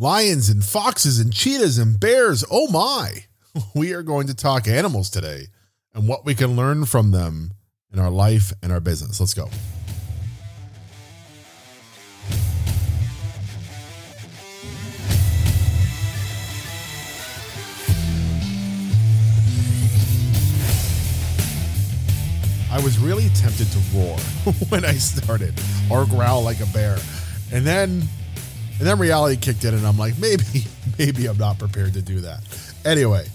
lions and foxes and cheetahs and bears. Oh my. We are going to talk animals today and what we can learn from them in our life and our business. Let's go. I was really tempted to roar when I started or growl like a bear. And then and then reality kicked in and I'm like, maybe, maybe I'm not prepared to do that. Anyway,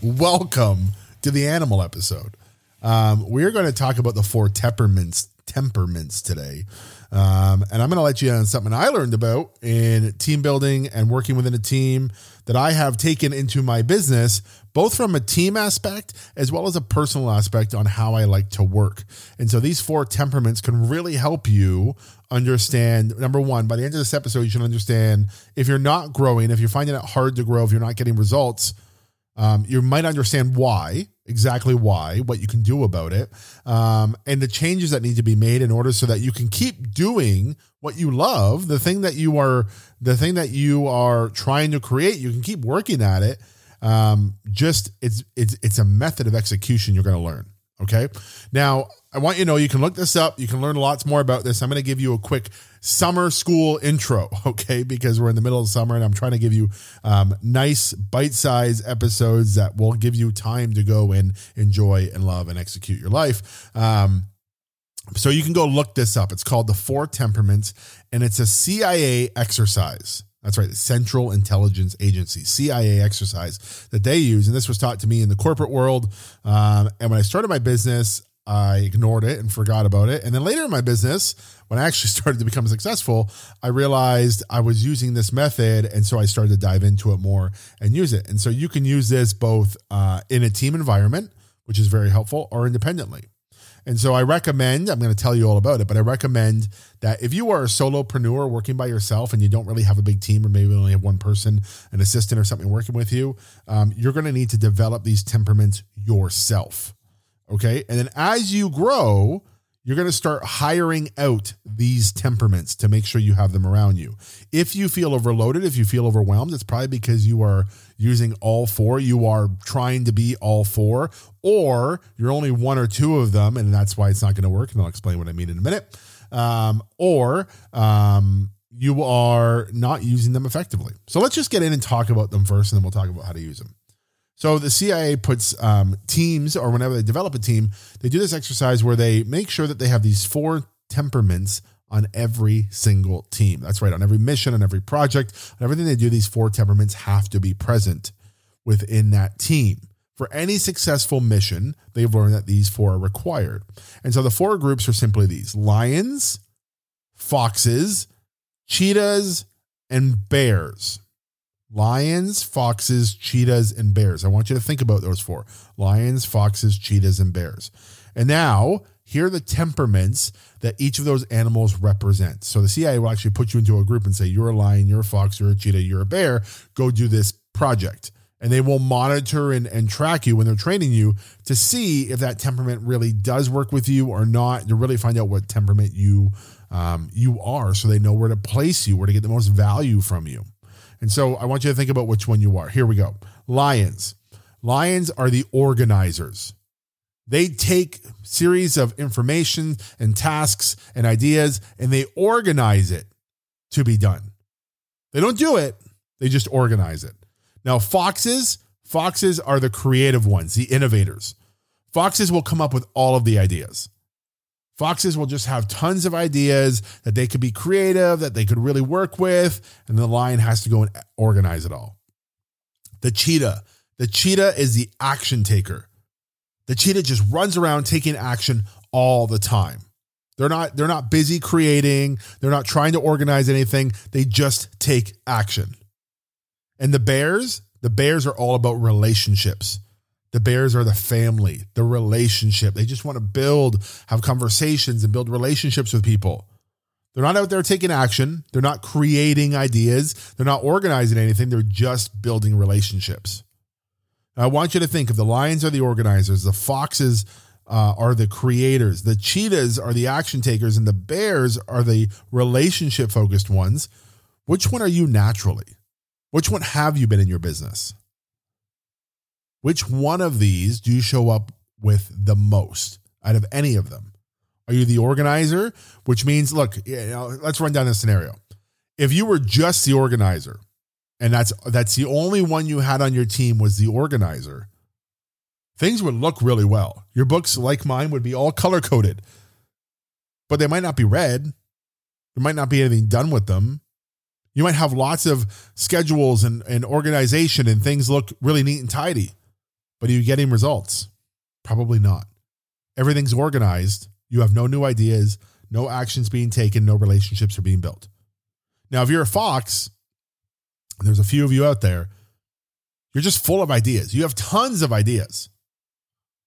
welcome to the animal episode. Um, we're going to talk about the four temperaments temperaments today. Um, and I'm going to let you on something I learned about in team building and working within a team that I have taken into my business, both from a team aspect as well as a personal aspect on how I like to work. And so these four temperaments can really help you understand number one, by the end of this episode, you should understand if you're not growing, if you're finding it hard to grow, if you're not getting results, um, you might understand why, exactly why, what you can do about it, um, and the changes that need to be made in order so that you can keep doing what you love, the thing that you are, the thing that you are trying to create. You can keep working at it. Um, just it's it's it's a method of execution you're going to learn. Okay. Now, I want you to know you can look this up. You can learn lots more about this. I'm going to give you a quick summer school intro, okay? Because we're in the middle of summer and I'm trying to give you um, nice bite sized episodes that will give you time to go and enjoy and love and execute your life. Um, so you can go look this up. It's called The Four Temperaments and it's a CIA exercise. That's right, the Central Intelligence Agency, CIA exercise that they use. And this was taught to me in the corporate world. Um, and when I started my business, I ignored it and forgot about it. And then later in my business, when I actually started to become successful, I realized I was using this method. And so I started to dive into it more and use it. And so you can use this both uh, in a team environment, which is very helpful, or independently. And so I recommend, I'm going to tell you all about it, but I recommend that if you are a solopreneur working by yourself and you don't really have a big team, or maybe only have one person, an assistant or something working with you, um, you're going to need to develop these temperaments yourself. Okay. And then as you grow, you're going to start hiring out these temperaments to make sure you have them around you. If you feel overloaded, if you feel overwhelmed, it's probably because you are using all four. You are trying to be all four, or you're only one or two of them, and that's why it's not going to work. And I'll explain what I mean in a minute. Um, or um, you are not using them effectively. So let's just get in and talk about them first, and then we'll talk about how to use them. So the CIA puts um, teams, or whenever they develop a team, they do this exercise where they make sure that they have these four temperaments on every single team. That's right, on every mission, on every project, on everything they do, these four temperaments have to be present within that team. For any successful mission, they've learned that these four are required. And so the four groups are simply these lions, foxes, cheetahs, and bears lions, foxes, cheetahs, and bears. I want you to think about those four lions, foxes, cheetahs, and bears. And now, here are the temperaments that each of those animals represent. So the CIA will actually put you into a group and say, You're a lion, you're a fox, you're a cheetah, you're a bear. Go do this project. And they will monitor and, and track you when they're training you to see if that temperament really does work with you or not, to really find out what temperament you um, you are so they know where to place you, where to get the most value from you. And so I want you to think about which one you are. Here we go. Lions. Lions are the organizers. They take series of information and tasks and ideas and they organize it to be done. They don't do it, they just organize it. Now, foxes, foxes are the creative ones, the innovators. Foxes will come up with all of the ideas. Foxes will just have tons of ideas that they could be creative, that they could really work with, and the lion has to go and organize it all. The cheetah. The cheetah is the action taker. The cheetah just runs around taking action all the time. They're not they're not busy creating, they're not trying to organize anything, they just take action. And the bears, the bears are all about relationships. The Bears are the family, the relationship. They just want to build, have conversations and build relationships with people. They're not out there taking action. They're not creating ideas. They're not organizing anything. They're just building relationships. I want you to think of the lions are the organizers, the foxes uh, are the creators, the cheetahs are the action takers, and the bears are the relationship focused ones. Which one are you naturally? Which one have you been in your business? Which one of these do you show up with the most out of any of them? Are you the organizer? Which means, look, you know, let's run down this scenario. If you were just the organizer, and that's that's the only one you had on your team was the organizer, things would look really well. Your books, like mine, would be all color coded, but they might not be read. There might not be anything done with them. You might have lots of schedules and, and organization and things look really neat and tidy, but are you getting results? Probably not. Everything's organized. You have no new ideas, no actions being taken, no relationships are being built. Now, if you're a fox, there's a few of you out there, you're just full of ideas. You have tons of ideas.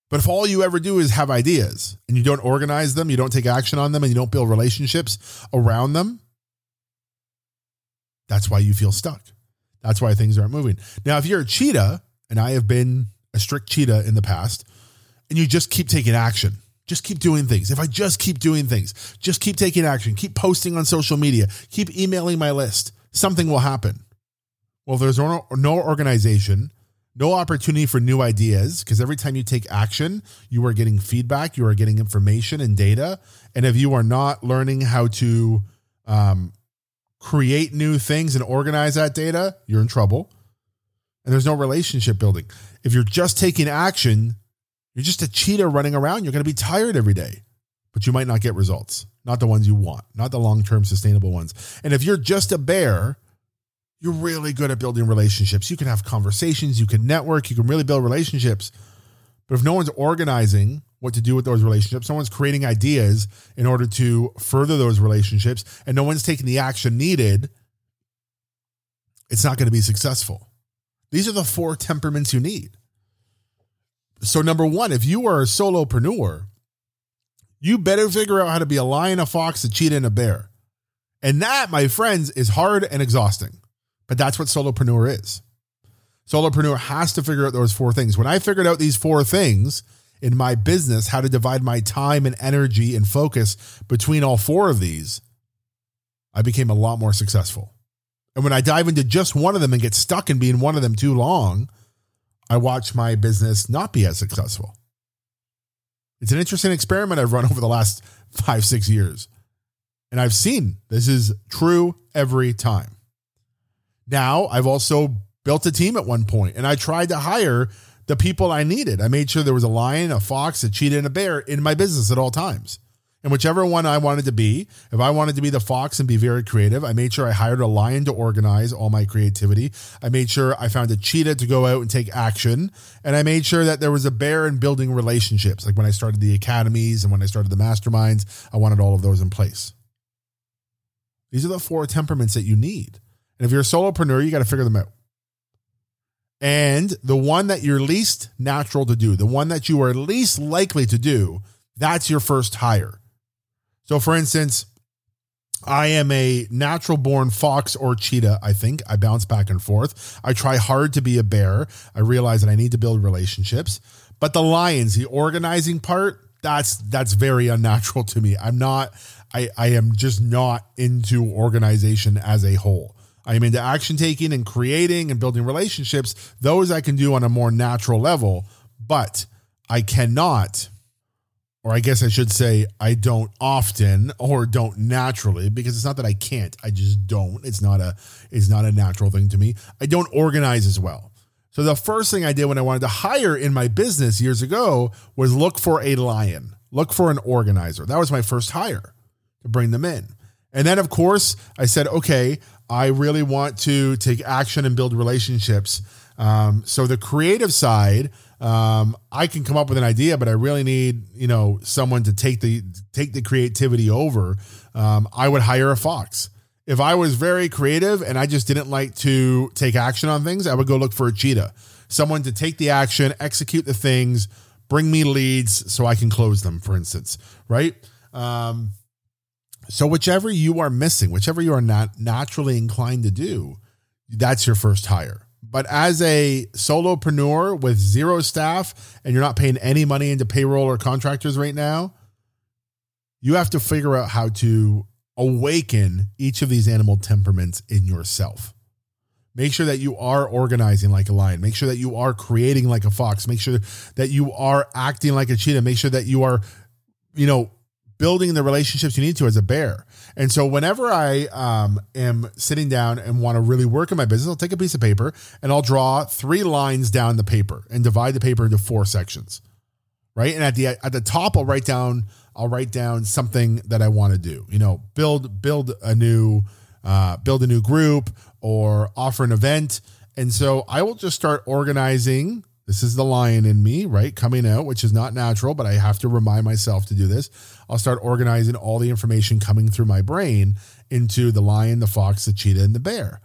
But if all you ever do is have ideas and you don't organize them, you don't take action on them, and you don't build relationships around them, that's why you feel stuck. That's why things aren't moving. Now, if you're a cheetah, and I have been a strict cheetah in the past, and you just keep taking action, just keep doing things. If I just keep doing things, just keep taking action, keep posting on social media, keep emailing my list, something will happen. Well, there's no, organization, no opportunity for new ideas, because every time you take action, you are getting feedback, you are getting information and data. And if you are not learning how to um, create new things and organize that data, you're in trouble. And there's no relationship building. If you're just taking action, you're just a cheetah running around. You're going to be tired every day, but you might not get results, not the ones you want, not the long term sustainable ones. And if you're just a bear, you're really good at building relationships. You can have conversations, you can network, you can really build relationships. But if no one's organizing what to do with those relationships. Someone's creating ideas in order to further those relationships, and no one's taking the action needed. It's not going to be successful. These are the four temperaments you need. So, number one, if you are a solopreneur, you better figure out how to be a lion, a fox, a cheetah, and a bear. And that, my friends, is hard and exhausting. But that's what solopreneur is. Solopreneur has to figure out those four things. When I figured out these four things, in my business how to divide my time and energy and focus between all four of these, I became a lot more successful. And when I dive into just one of them and get stuck in being one of them too long, I watch my business not be as successful. It's an interesting experiment I've run over the last five, six years. And I've seen this is true every time. Now, I've also built a team at one point and I tried to hire the people I needed. I made sure there was a lion, a fox, a cheetah, and a bear in my business at all times. And whichever one I wanted to be, if I wanted to be the fox and be very creative, I made sure I hired a lion to organize all my creativity. I made sure I found a cheetah to go out and take action. And I made sure that there was a bear in building relationships. Like when I started the academies and when I started the masterminds, I wanted all of those in place. These are the four temperaments that you need. And if you're a solopreneur, you got to figure them out. And the one that you're least natural to do, the one that you are least likely to do, that's your first hire. So, for instance, I am a natural born fox or cheetah, I think. I bounce back and forth. I try hard to be a bear. I realize that I need to build relationships. But the lions, the organizing part, that's that's very unnatural to me. I'm not I I am just not into organization as a whole. I am into action taking and creating and building relationships. Those I can do on a more natural level, but I cannot, or I guess I should say, I don't often or don't naturally because it's not that I can't. I just don't. It's not a it's not a natural thing to me. I don't organize as well. So the first thing I did when I wanted to hire in my business years ago was look for a lion, look for an organizer. That was my first hire to bring them in. And then, of course, I said, okay, I really want to take action and build relationships. Um, so the creative side, um, I can come up with an idea, but I really need you know someone to take the take the creativity over. Um, I would hire a fox. If I was very creative and I just didn't like to take action on things, I would go look for a cheetah, someone to take the action, execute the things, bring me leads so I can close them. For instance, right? Um, so, whichever you are missing, whichever you are not naturally inclined to do, that's your first hire. But as a solopreneur with zero staff and you're not paying any money into payroll or contractors right now, you have to figure out how to awaken each of these animal temperaments in yourself. Make sure that you are organizing like a lion. Make sure that you are creating like a fox. Make sure that you are acting like a cheetah. Make sure that you are, you know, building the relationships you need to as a bear. And so whenever I um, am sitting down and want to really work in my business, I'll take a piece of paper and I'll draw three lines down the paper and divide the paper into four sections. Right. And at the at the top, I'll write down I'll write down something that I want to do. You know, build build a new uh, build a new group or offer an event. And so I will just start organizing. This is the lion in me, right? Coming out, which is not natural, but I have to remind myself to do this. I'll start organizing all the information coming through my brain into the lion, the fox, the cheetah, and the bear.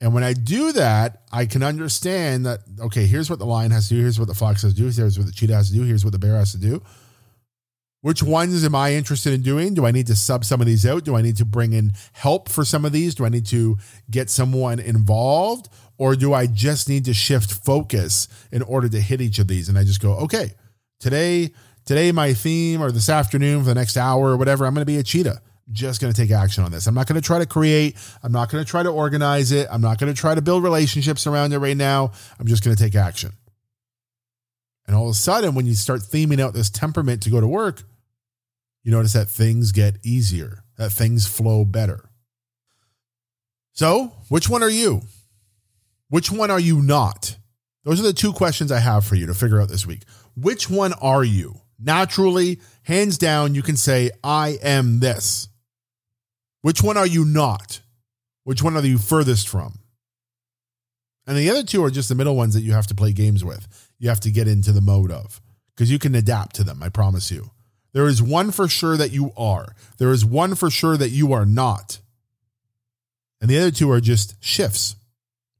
And when I do that, I can understand that, okay, here's what the lion has to do, here's what the fox has to do, here's what the cheetah has to do, here's what the bear has to do. Which ones am I interested in doing? Do I need to sub some of these out? Do I need to bring in help for some of these? Do I need to get someone involved? Or do I just need to shift focus in order to hit each of these? And I just go, okay, today, today my theme or this afternoon for the next hour or whatever, I'm going to be a cheetah. Just going to take action on this. I'm not going to try to create. I'm not going to try to organize it. I'm not going to try to build relationships around it right now. I'm just going to take action. All of a sudden, when you start theming out this temperament to go to work, you notice that things get easier, that things flow better. So, which one are you? Which one are you not? Those are the two questions I have for you to figure out this week. Which one are you? Naturally, hands down, you can say, I am this. Which one are you not? Which one are you furthest from? And the other two are just the middle ones that you have to play games with. You have to get into the mode of because you can adapt to them, I promise you. There is one for sure that you are. There is one for sure that you are not. And the other two are just shifts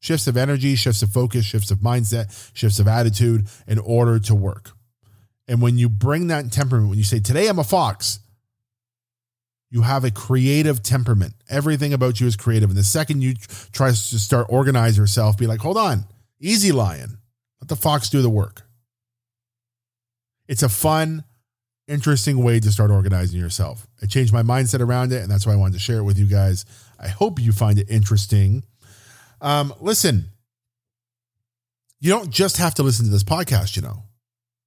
shifts of energy, shifts of focus, shifts of mindset, shifts of attitude in order to work. And when you bring that temperament, when you say, Today I'm a fox, you have a creative temperament. Everything about you is creative. And the second you try to start organize yourself, be like, Hold on, easy lion. Let the fox do the work. It's a fun, interesting way to start organizing yourself. I changed my mindset around it, and that's why I wanted to share it with you guys. I hope you find it interesting. Um, listen, you don't just have to listen to this podcast, you know.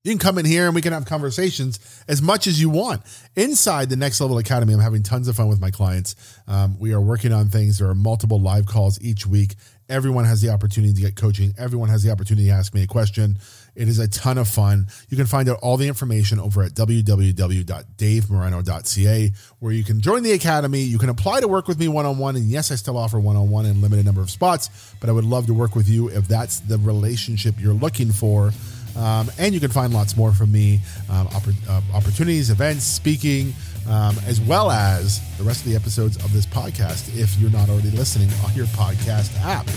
You can come in here and we can have conversations as much as you want. Inside the Next Level Academy, I'm having tons of fun with my clients. Um, we are working on things. There are multiple live calls each week. Everyone has the opportunity to get coaching. Everyone has the opportunity to ask me a question. It is a ton of fun. You can find out all the information over at www.davemoreno.ca, where you can join the academy. You can apply to work with me one on one. And yes, I still offer one on one in limited number of spots, but I would love to work with you if that's the relationship you're looking for. Um, and you can find lots more from me um, oppor- uh, opportunities, events, speaking, um, as well as the rest of the episodes of this podcast if you're not already listening on your podcast app.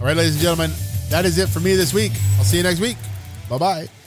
All right, ladies and gentlemen, that is it for me this week. I'll see you next week. Bye bye.